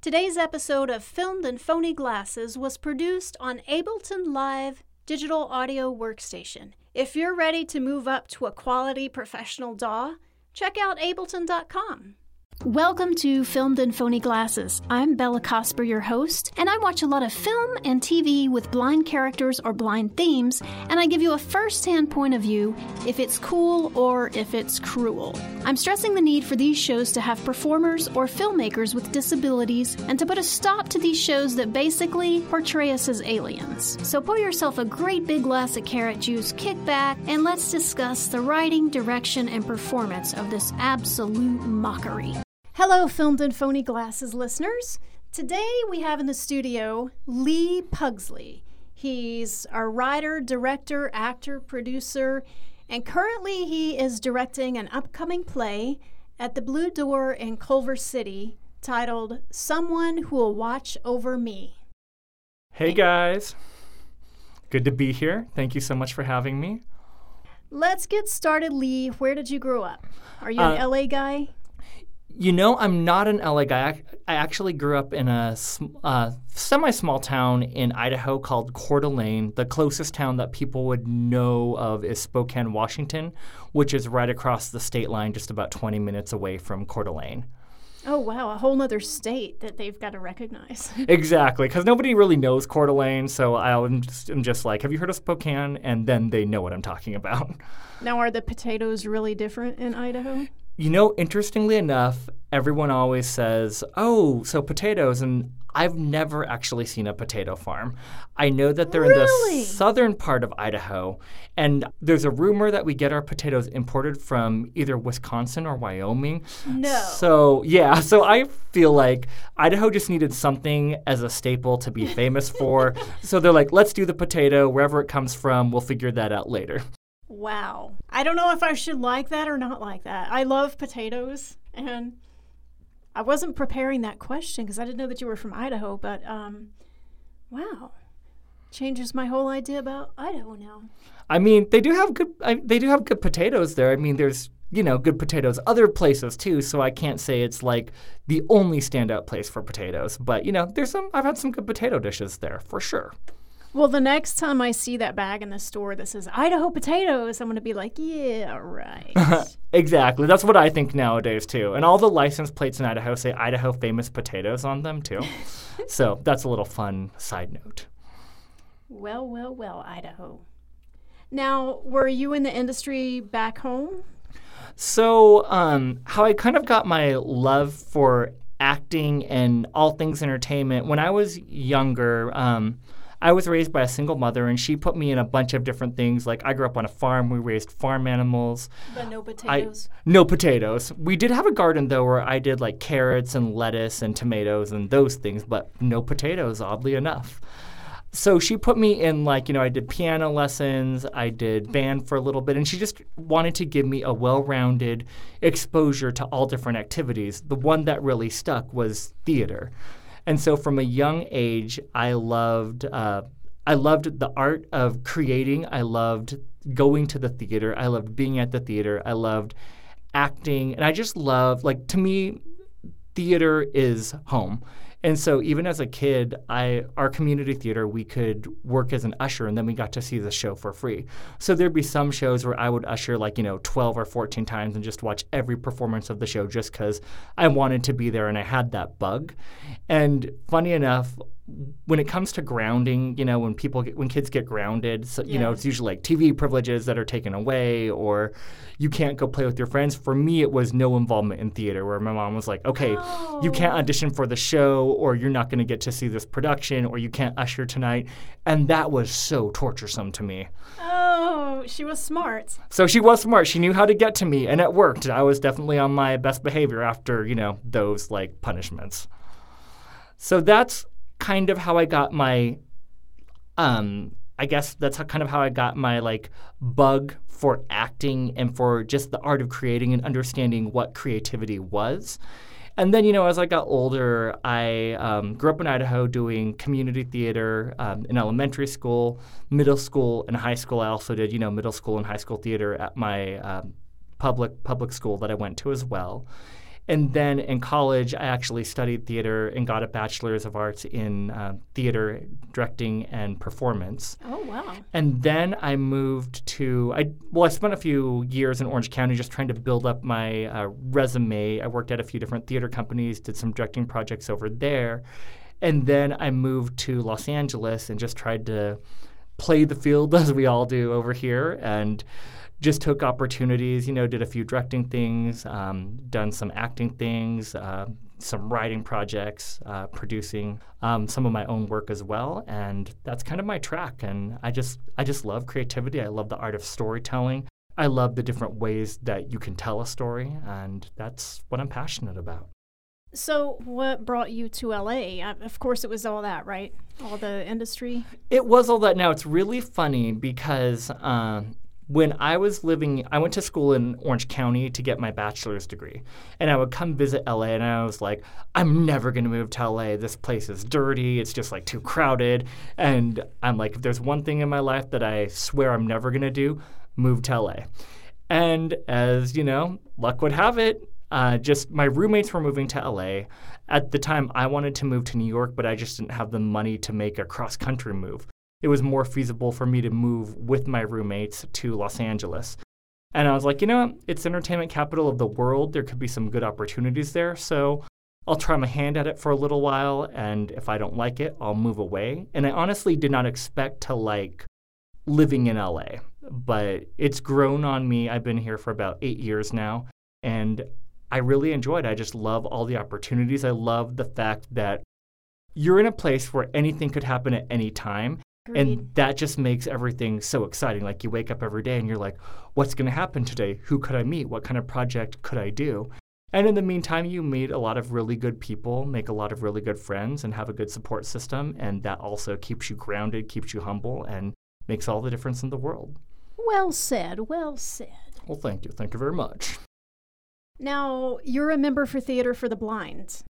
Today's episode of Filmed in Phony Glasses was produced on Ableton Live digital audio workstation. If you're ready to move up to a quality professional DAW, check out ableton.com. Welcome to Filmed in Phony Glasses. I'm Bella Cosper, your host, and I watch a lot of film and TV with blind characters or blind themes, and I give you a first hand point of view if it's cool or if it's cruel. I'm stressing the need for these shows to have performers or filmmakers with disabilities and to put a stop to these shows that basically portray us as aliens. So pour yourself a great big glass of carrot juice, kick back, and let's discuss the writing, direction, and performance of this absolute mockery. Hello, Filmed in Phony Glasses listeners. Today we have in the studio Lee Pugsley. He's a writer, director, actor, producer, and currently he is directing an upcoming play at the Blue Door in Culver City titled Someone Who Will Watch Over Me. Hey guys, good to be here. Thank you so much for having me. Let's get started, Lee. Where did you grow up? Are you an Uh, LA guy? You know, I'm not an LA guy. I, I actually grew up in a uh, semi small town in Idaho called Coeur d'Alene. The closest town that people would know of is Spokane, Washington, which is right across the state line, just about 20 minutes away from Coeur d'Alene. Oh, wow, a whole other state that they've got to recognize. Exactly, because nobody really knows Coeur d'Alene, so I'm just, I'm just like, have you heard of Spokane? And then they know what I'm talking about. now, are the potatoes really different in Idaho? You know, interestingly enough, everyone always says, oh, so potatoes. And I've never actually seen a potato farm. I know that they're in the southern part of Idaho. And there's a rumor that we get our potatoes imported from either Wisconsin or Wyoming. No. So, yeah, so I feel like Idaho just needed something as a staple to be famous for. so they're like, let's do the potato. Wherever it comes from, we'll figure that out later. Wow. I don't know if I should like that or not like that. I love potatoes, and I wasn't preparing that question because I didn't know that you were from Idaho, but um, wow. Changes my whole idea about Idaho now. I mean, they do have good. I, they do have good potatoes there. I mean, there's you know good potatoes other places too. So I can't say it's like the only standout place for potatoes. But you know, there's some. I've had some good potato dishes there for sure. Well, the next time I see that bag in the store that says Idaho potatoes, I'm going to be like, yeah, right. Exactly. That's what I think nowadays too. And all the license plates in Idaho say Idaho famous potatoes on them too. so that's a little fun side note. well, well, well, Idaho. Now, were you in the industry back home? So, um, how I kind of got my love for acting and all things entertainment when I was younger. Um, I was raised by a single mother, and she put me in a bunch of different things. Like I grew up on a farm; we raised farm animals. But no I, potatoes. no potatoes. We did have a garden though, where I did like carrots and lettuce and tomatoes and those things, but no potatoes. Oddly enough. So she put me in like, you know, I did piano lessons, I did band for a little bit, and she just wanted to give me a well rounded exposure to all different activities. The one that really stuck was theater. And so from a young age, I loved. Uh, I loved the art of creating. I loved going to the theater. I loved being at the theater. I loved acting. And I just love, like, to me, theater is home. And so even as a kid, I our community theater, we could work as an usher and then we got to see the show for free. So there'd be some shows where I would usher like, you know, 12 or 14 times and just watch every performance of the show just cuz I wanted to be there and I had that bug. And funny enough, when it comes to grounding, you know, when people get, when kids get grounded, so, you know, it's usually like TV privileges that are taken away or you can't go play with your friends. For me, it was no involvement in theater where my mom was like, okay, you can't Oh. audition for the show or you're not going to get to see this production or you can't usher tonight. And that was so torturesome to me. Oh, she was smart. So she was smart. She knew how to get to me and it worked. I was definitely on my best behavior after, you know, those like punishments. So that's kind of how I got my um I guess that's how, kind of how I got my like bug for acting and for just the art of creating and understanding what creativity was. And then, you know, as I got older, I um, grew up in Idaho doing community theater um, in elementary school, middle school, and high school. I also did, you know, middle school and high school theater at my um, public public school that I went to as well. And then in college, I actually studied theater and got a bachelor's of arts in uh, theater directing and performance. Oh wow! And then I moved to I well, I spent a few years in Orange County just trying to build up my uh, resume. I worked at a few different theater companies, did some directing projects over there, and then I moved to Los Angeles and just tried to play the field as we all do over here and just took opportunities, you know, did a few directing things, um, done some acting things, uh, some writing projects, uh, producing um, some of my own work as well, and that's kind of my track. And I just, I just love creativity. I love the art of storytelling. I love the different ways that you can tell a story, and that's what I'm passionate about. So, what brought you to LA? Uh, of course, it was all that, right? All the industry. It was all that. Now it's really funny because uh, when I was living, I went to school in Orange County to get my bachelor's degree. And I would come visit LA, and I was like, I'm never going to move to LA. This place is dirty. It's just like too crowded. And I'm like, if there's one thing in my life that I swear I'm never going to do, move to LA. And as you know, luck would have it, uh, just my roommates were moving to LA. At the time, I wanted to move to New York, but I just didn't have the money to make a cross country move it was more feasible for me to move with my roommates to Los Angeles. And I was like, you know? It's entertainment capital of the world. There could be some good opportunities there. So I'll try my hand at it for a little while. And if I don't like it, I'll move away. And I honestly did not expect to like living in LA, but it's grown on me. I've been here for about eight years now. And I really enjoy it. I just love all the opportunities. I love the fact that you're in a place where anything could happen at any time. Agreed. And that just makes everything so exciting. Like you wake up every day and you're like, what's going to happen today? Who could I meet? What kind of project could I do? And in the meantime, you meet a lot of really good people, make a lot of really good friends, and have a good support system. And that also keeps you grounded, keeps you humble, and makes all the difference in the world. Well said. Well said. Well, thank you. Thank you very much. Now, you're a member for Theater for the Blind.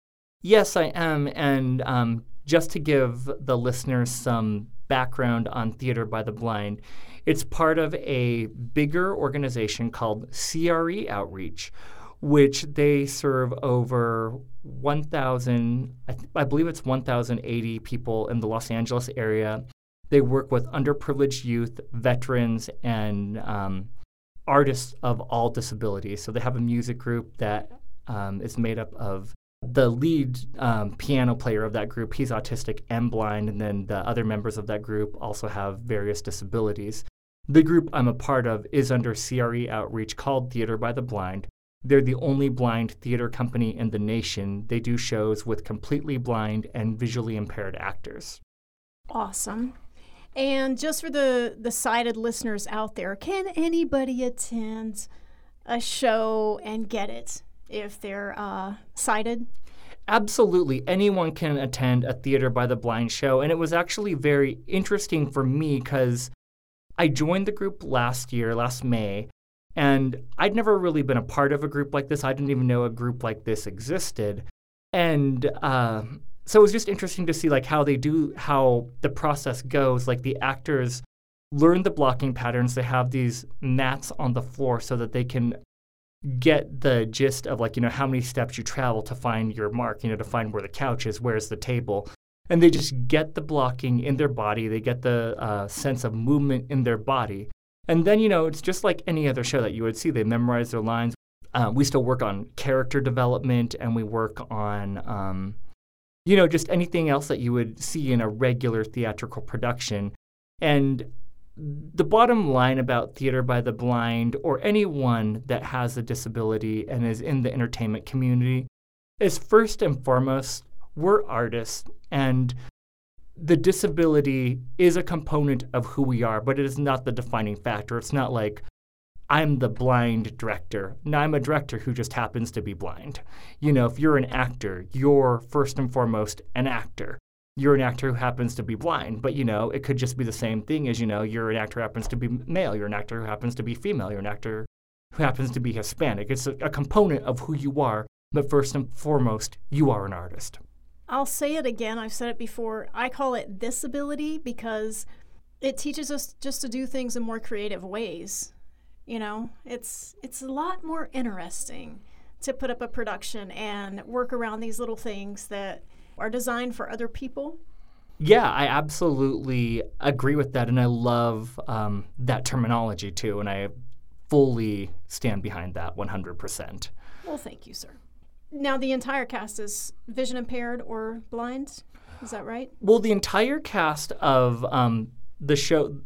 Yes, I am. And um, just to give the listeners some background on Theater by the Blind. It's part of a bigger organization called CRE Outreach, which they serve over 1,000, I, I believe it's 1,080 people in the Los Angeles area. They work with underprivileged youth, veterans, and um, artists of all disabilities. So they have a music group that um, is made up of the lead um, piano player of that group, he's autistic and blind, and then the other members of that group also have various disabilities. The group I'm a part of is under CRE outreach called Theater by the Blind. They're the only blind theater company in the nation. They do shows with completely blind and visually impaired actors. Awesome. And just for the, the sighted listeners out there, can anybody attend a show and get it? If they're uh, sighted? Absolutely. Anyone can attend a Theater by the Blind show. And it was actually very interesting for me because I joined the group last year, last May, and I'd never really been a part of a group like this. I didn't even know a group like this existed. And uh, so it was just interesting to see like how they do, how the process goes. Like the actors learn the blocking patterns. They have these mats on the floor so that they can get the gist of like you know how many steps you travel to find your mark you know to find where the couch is where's the table. And they just get the blocking in their body. They get the uh, sense of movement in their body. And then you know it's just like any other show that you would see. They memorize their lines. Uh, we still work on character development and we work on um, you know just anything else that you would see in a regular theatrical production. And the bottom line about Theater by the Blind or anyone that has a disability and is in the entertainment community is first and foremost, we're artists and the disability is a component of who we are, but it is not the defining factor. It's not like I'm the blind director. No, I'm a director who just happens to be blind. You know, if you're an actor, you're first and foremost an actor you're an actor who happens to be blind, but you know, it could just be the same thing as you know, you're an actor who happens to be male, you're an actor who happens to be female, you're an actor who happens to be Hispanic. It's a, a component of who you are, but first and foremost, you are an artist. I'll say it again, I've said it before. I call it disability because it teaches us just to do things in more creative ways. You know, it's it's a lot more interesting to put up a production and work around these little things that are designed for other people? Yeah, I absolutely agree with that. And I love um, that terminology too. And I fully stand behind that 100%. Well, thank you, sir. Now, the entire cast is vision impaired or blind. Is that right? Well, the entire cast of um, the show,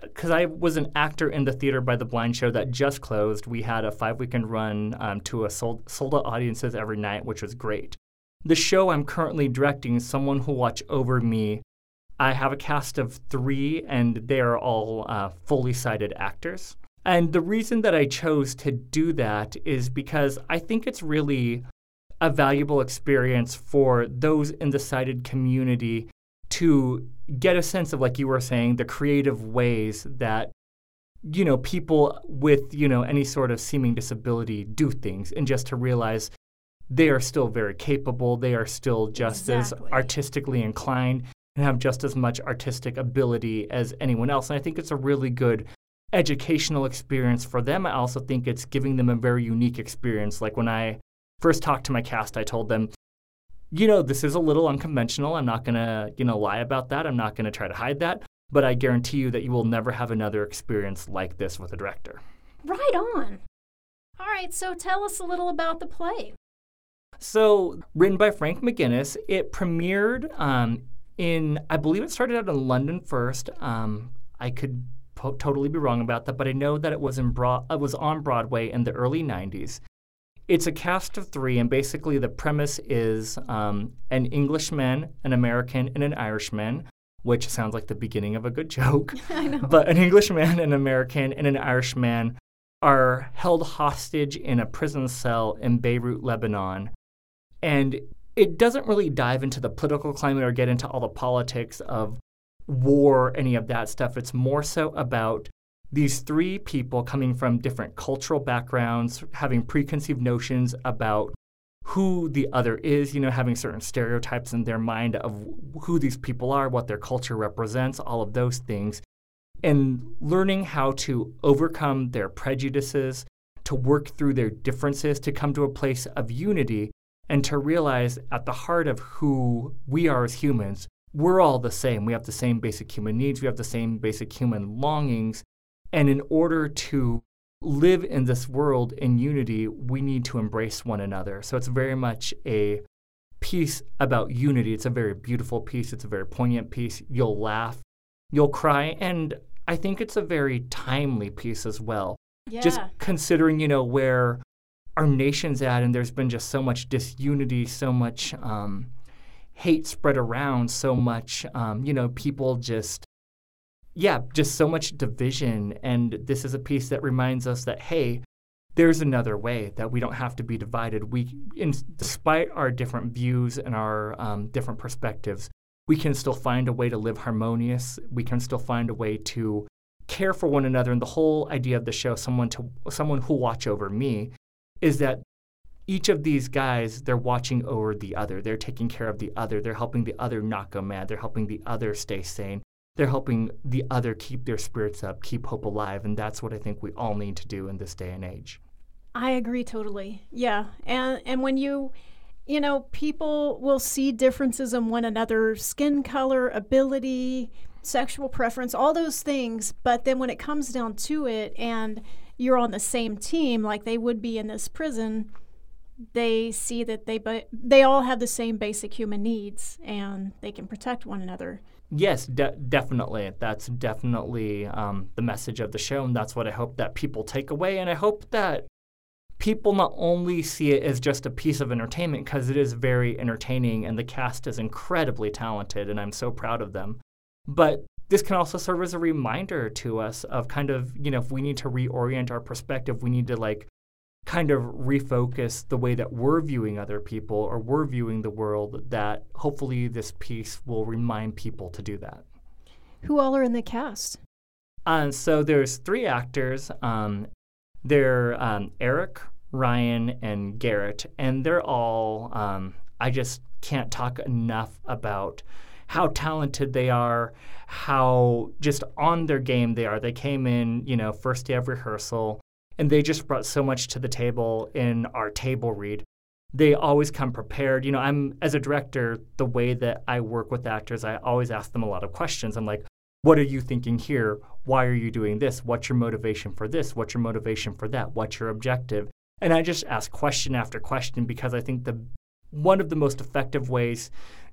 because I was an actor in the Theater by the Blind show that just closed. We had a five weekend run um, to a sold, sold out audiences every night, which was great. The show I'm currently directing, Someone Who'll Watch Over Me, I have a cast of three, and they are all uh, fully sighted actors. And the reason that I chose to do that is because I think it's really a valuable experience for those in the sighted community to get a sense of, like you were saying, the creative ways that you know people with you know any sort of seeming disability do things, and just to realize they are still very capable. They are still just exactly. as artistically inclined and have just as much artistic ability as anyone else. And I think it's a really good educational experience for them. I also think it's giving them a very unique experience. Like when I first talked to my cast, I told them, you know, this is a little unconventional. I'm not going to, you know, lie about that. I'm not going to try to hide that. But I guarantee you that you will never have another experience like this with a director. Right on. All right, so tell us a little about the play. So, written by Frank McGuinness, it premiered um, in, I believe it started out in London first. Um, I could po- totally be wrong about that, but I know that it was in Broad, it was on Broadway in the early '90s. It's a cast of three, and basically the premise is um, an Englishman, an American, and an Irishman, which sounds like the beginning of a good joke. I know. But an Englishman, an American, and an Irishman are held hostage in a prison cell in Beirut, Lebanon. And it doesn't really dive into the political climate or get into all the politics of war, any of that stuff. It's more so about these three people coming from different cultural backgrounds, having preconceived notions about who the other is, you know, having certain stereotypes in their mind of who these people are, what their culture represents, all of those things, and learning how to overcome their prejudices, to work through their differences, to come to a place of unity, and to realize at the heart of who we are as humans, we're all the same. We have the same basic human needs, we have the same basic human longings, and in order to live in this world in unity, we need to embrace one another. So it's very much a piece about unity. It's a very beautiful piece, it's a very poignant piece. You'll laugh, you'll cry, and I think it's a very timely piece as well. Yeah. Just considering, you know, where our nation's at, and there's been just so much disunity, so much um, hate spread around, so much, um, you know, people just yeah, just so much division. And this is a piece that reminds us that, hey, there's another way that we don't have to be divided. We, in, despite our different views and our um, different perspectives, we can still find a way to live harmonious. We can still find a way to care for one another. And the whole idea of the show, someone to someone who watch over me, is that each of these guys, they're watching over the other. They're taking care of the other. They're helping the other not go mad. They're helping the other stay sane they're helping the other keep their spirits up, keep hope alive. And that's what I think we all need to do in this day and age. I agree totally. Yeah. And and when you you know, people will see differences in one another, skin color, ability, sexual preference, all those things, but then when it comes down to it and you're on the same team like they would be in this prison, they see that they but they all have the same basic human needs and they can protect one another. Yes, de- definitely. That's definitely um, the message of the show, and that's what I hope that people take away. And I hope that people not only see it as just a piece of entertainment, because it is very entertaining, and the cast is incredibly talented, and I'm so proud of them, but this can also serve as a reminder to us of kind of, you know, if we need to reorient our perspective, we need to like kind of refocus the way that we're viewing other people or we're viewing the world, that hopefully this piece will remind people to do that. Who all are in the cast? Uh, so there's three actors. Um, they're um, Eric, Ryan, and Garrett, and they're all. Um, I just can't talk enough about how talented they are, how just on their game they are. They came in, you know, first day of rehearsal And they just brought so much to the table in our table read. They always come prepared. You know, I'm as a director, the way that I work with actors, I always ask them a lot of questions. I'm like, what are you thinking here? Why are you doing this? What's your motivation for this? What's your motivation for that? What's your objective? And I just ask question after question because I think the one of the most effective ways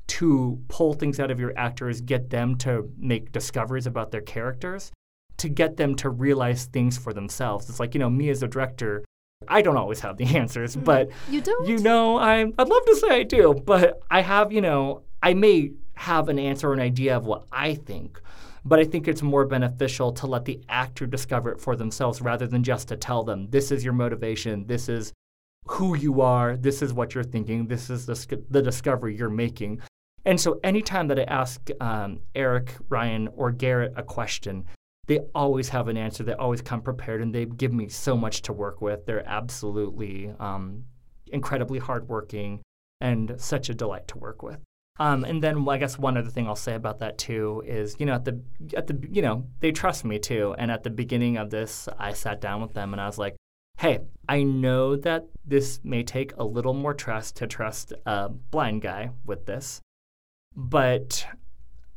to pull things out of your actors, get them to make discoveries about their characters, to get them to realize things for themselves. It's like, you know, me as a director, I don't always have the answers, mm. but you don't. You know, I I'd love to say I do, but I have, you know, I may have an answer or an idea of what I think, but I think it's more beneficial to let the actor discover it for themselves rather than just to tell them this is your motivation, this is who you are, this is what you're thinking, this is the, the discovery you're making. And so anytime that I ask um, Eric, Ryan, or Garrett a question, they always have an answer. They always come prepared, and they give me so much to work with. They're absolutely um, incredibly hardworking and such a delight to work with. Um, and then I guess one other thing I'll say about that too is you know at the at the you know they trust me too. And at the beginning of this, I sat down with them and I was like, hey, I know that this may take a little more trust to trust a blind guy with this, but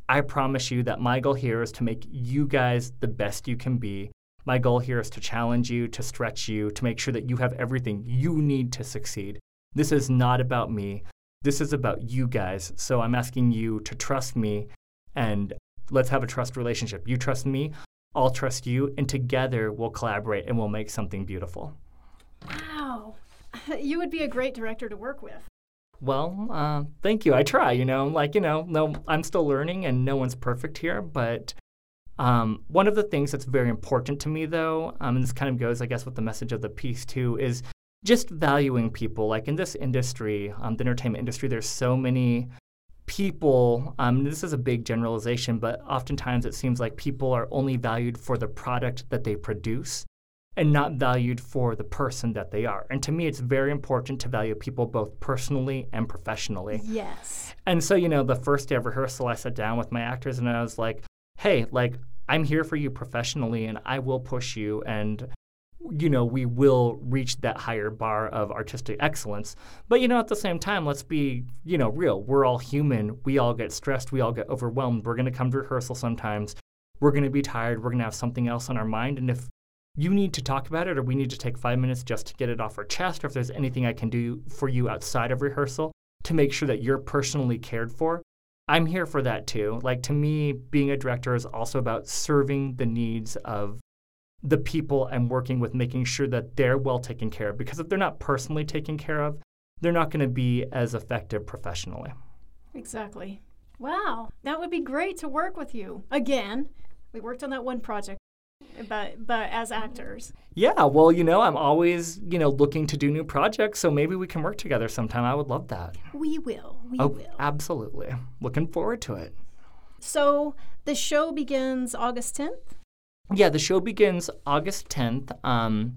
I promise you that my goal here is to make you guys the best you can be. My goal here is to challenge you, to stretch you, to make sure that you have everything you need to succeed. This is not about me. This is about you guys. So I'm asking you to trust me and let's have a trust relationship. You trust me, I'll trust you, and together we'll collaborate and we'll make something beautiful. Wow. You would be a great director to work with. Well, uh, thank you. I try, you know, like, you know, no, I'm still learning and no one's perfect here. But um, one of the things that's very important to me, though, um, and this kind of goes, I guess, with the message of the piece too, is just valuing people. Like in this industry, um, the entertainment industry, there's so many people. Um, this is a big generalization, but oftentimes it seems like people are only valued for the product that they produce and not valued for the person that they are. And to me, it's very important to value people both personally and professionally. Yes. And so, you know, the first day of rehearsal, I sat down with my actors and I was like, hey, like, I'm here for you professionally and I will push you and you know, we will reach that higher bar of artistic excellence. But, you know, at the same time, let's be, you know, real. We're all human. We all get stressed. We all get overwhelmed. We're going to come to rehearsal sometimes. We're going to be tired. We're going to have something else on our mind. And if you need to talk about it or we need to take five minutes just to get it off our chest, or if there's anything I can do for you outside of rehearsal to make sure that you're personally cared for, I'm here for that too. Like to me, being a director is also about serving the needs of the people I'm working with, making sure that they're well taken care of. Because if they're not personally taken care of, they're not going to be as effective professionally. Exactly. Wow, that would be great to work with you again. We worked on that one project, but but as actors. Yeah, well, you know, I'm always you know looking to do new projects, so maybe we can work together sometime. I would love that. We will. We oh, will. Absolutely. Looking forward to it. So the show begins August 10th yeah, the show begins August 10th. Um,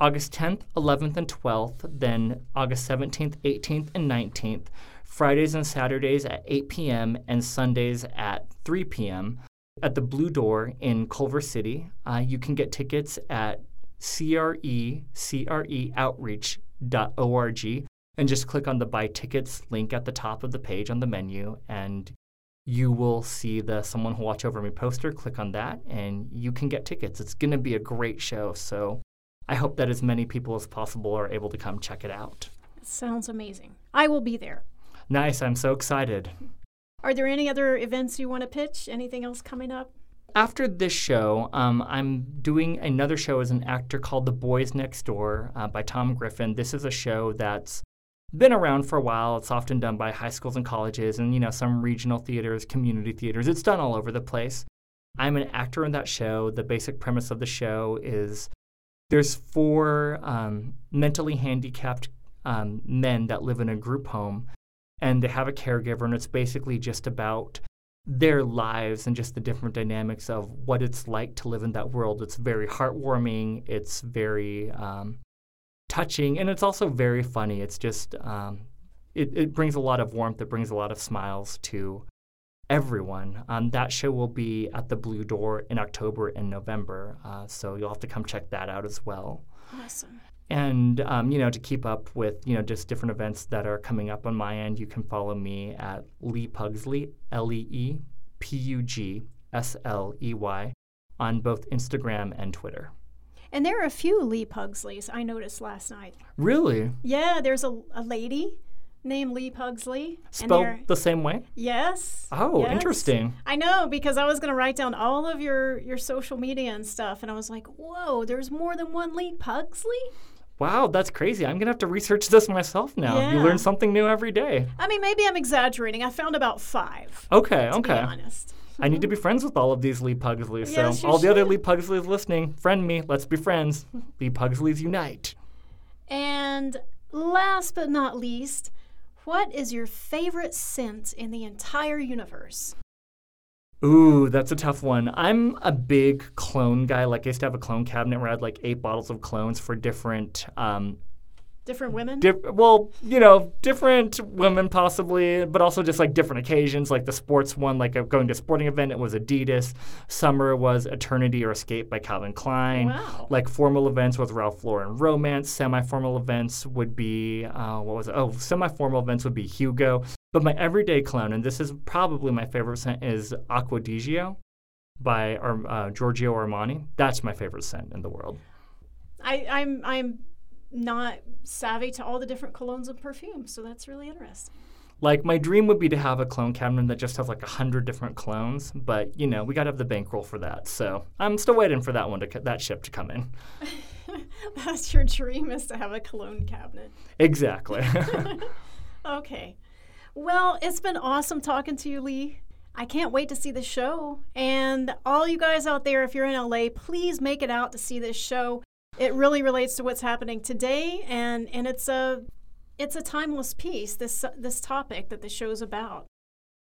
August 10th, 11th, and 12th, then August 17th, 18th, and 19th, Fridays and Saturdays at 8 p.m., and Sundays at 3 p.m. at the Blue Door in Culver City. Uh, you can get tickets at crecreoutreach.org and just click on the Buy Tickets link at the top of the page on the menu, and you will see the Someone Who Watch Over Me poster. Click on that and you can get tickets. It's going to be a great show. So I hope that as many people as possible are able to come check it out. Sounds amazing. I will be there. Nice. I'm so excited. Are there any other events you want to pitch? Anything else coming up? After this show, um, I'm doing another show as an actor called The Boys Next Door uh, by Tom Griffin. This is a show that's been around for a while. It's often done by high schools and colleges and, you know, some regional theaters, community theaters. It's done all over the place. I'm an actor in that show. The basic premise of the show is there's four um, mentally handicapped um, men that live in a group home and they have a caregiver, and it's basically just about their lives and just the different dynamics of what it's like to live in that world. It's very heartwarming. It's very um, touching, and it's also very funny. It's just um, it, it brings a lot of warmth. It brings a lot of smiles to everyone. Um, that show will be at the Blue Door in October and November, uh, so you'll have to come check that out as well. Awesome. And um, you know, to keep up with you know just different events that are coming up on my end, you can follow me at Lee Pugsley, L E E P U G S L E Y, on both Instagram and Twitter. And there are a few Lee Pugsleys I noticed last night. Really? Yeah, there's a, a lady named Lee Pugsley. Spelled the same way? Yes. Oh, yes. interesting. I know because I was going to write down all of your your social media and stuff, and I was like, "Whoa, there's more than one Lee Pugsley." Wow, that's crazy. I'm gonna have to research this myself now. You learn something new every day. I mean, maybe I'm exaggerating. I found about five. Okay, To okay. be honest. I need to mm-hmm. be friends with all of these Lee Pugsleys. So Yes, you all the other. Lee Pugsleys listening, friend me. Let's be friends. Lee Pugsleys unite. And last but not least, what is your favorite scent in the entire universe? Ooh, that's a tough one. I'm a big clone guy. Like I used to have a clone cabinet where I had like eight bottles of clones for different um, Different women? Dif- well, you know, different women possibly, but also just like different occasions. Like the sports one, like uh, going to a sporting event, it was Adidas. Summer was Eternity or Escape by Calvin Klein. Wow. Like formal events was Ralph Lauren Romance. Semi-formal events would be uh, what was it? Oh, semi-formal events would be Hugo. But my everyday clone, and this is probably my favorite scent, is Acqua di Gio by uh, Giorgio Armani. That's my favorite scent in the world. I, I'm I'm not savvy to all the different colognes and perfumes, so that's really interesting. Like my dream would be to have a clone cabinet that just has like a hundred different clones, but you know we got to have the bankroll for that. So I'm still waiting for that one to that ship to come in. That's your dream is to have a cologne cabinet. Exactly. Okay. Well, it's been awesome talking to you, Lee. I can't wait to see the show. And all you guys out there, if you're in LA, please make it out to see this show. It really relates to what's happening today, and and it's a it's a timeless piece. This this topic that the show's about.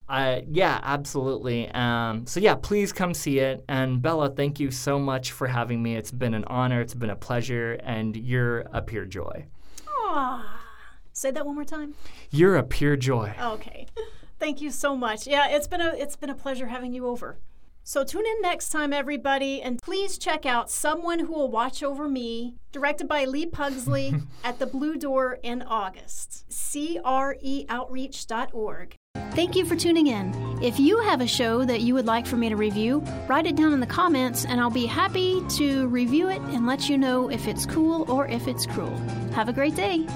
uh, yeah, absolutely. Um, so yeah, please come see it. And Bella, thank you so much for having me. It's been an honor. It's been a pleasure, and you're a pure joy. Ah, say that one more time. You're a pure joy. Okay. Thank you so much. Yeah, it's been a it's been a pleasure having you over. So tune in next time everybody and please check out Someone Who Will Watch Over Me, directed by Lee Pugsley at the Blue Door in August. Creoutreach.org. Thank you for tuning in. If you have a show that you would like for me to review, write it down in the comments and I'll be happy to review it and let you know if it's cool or if it's cruel. Have a great day.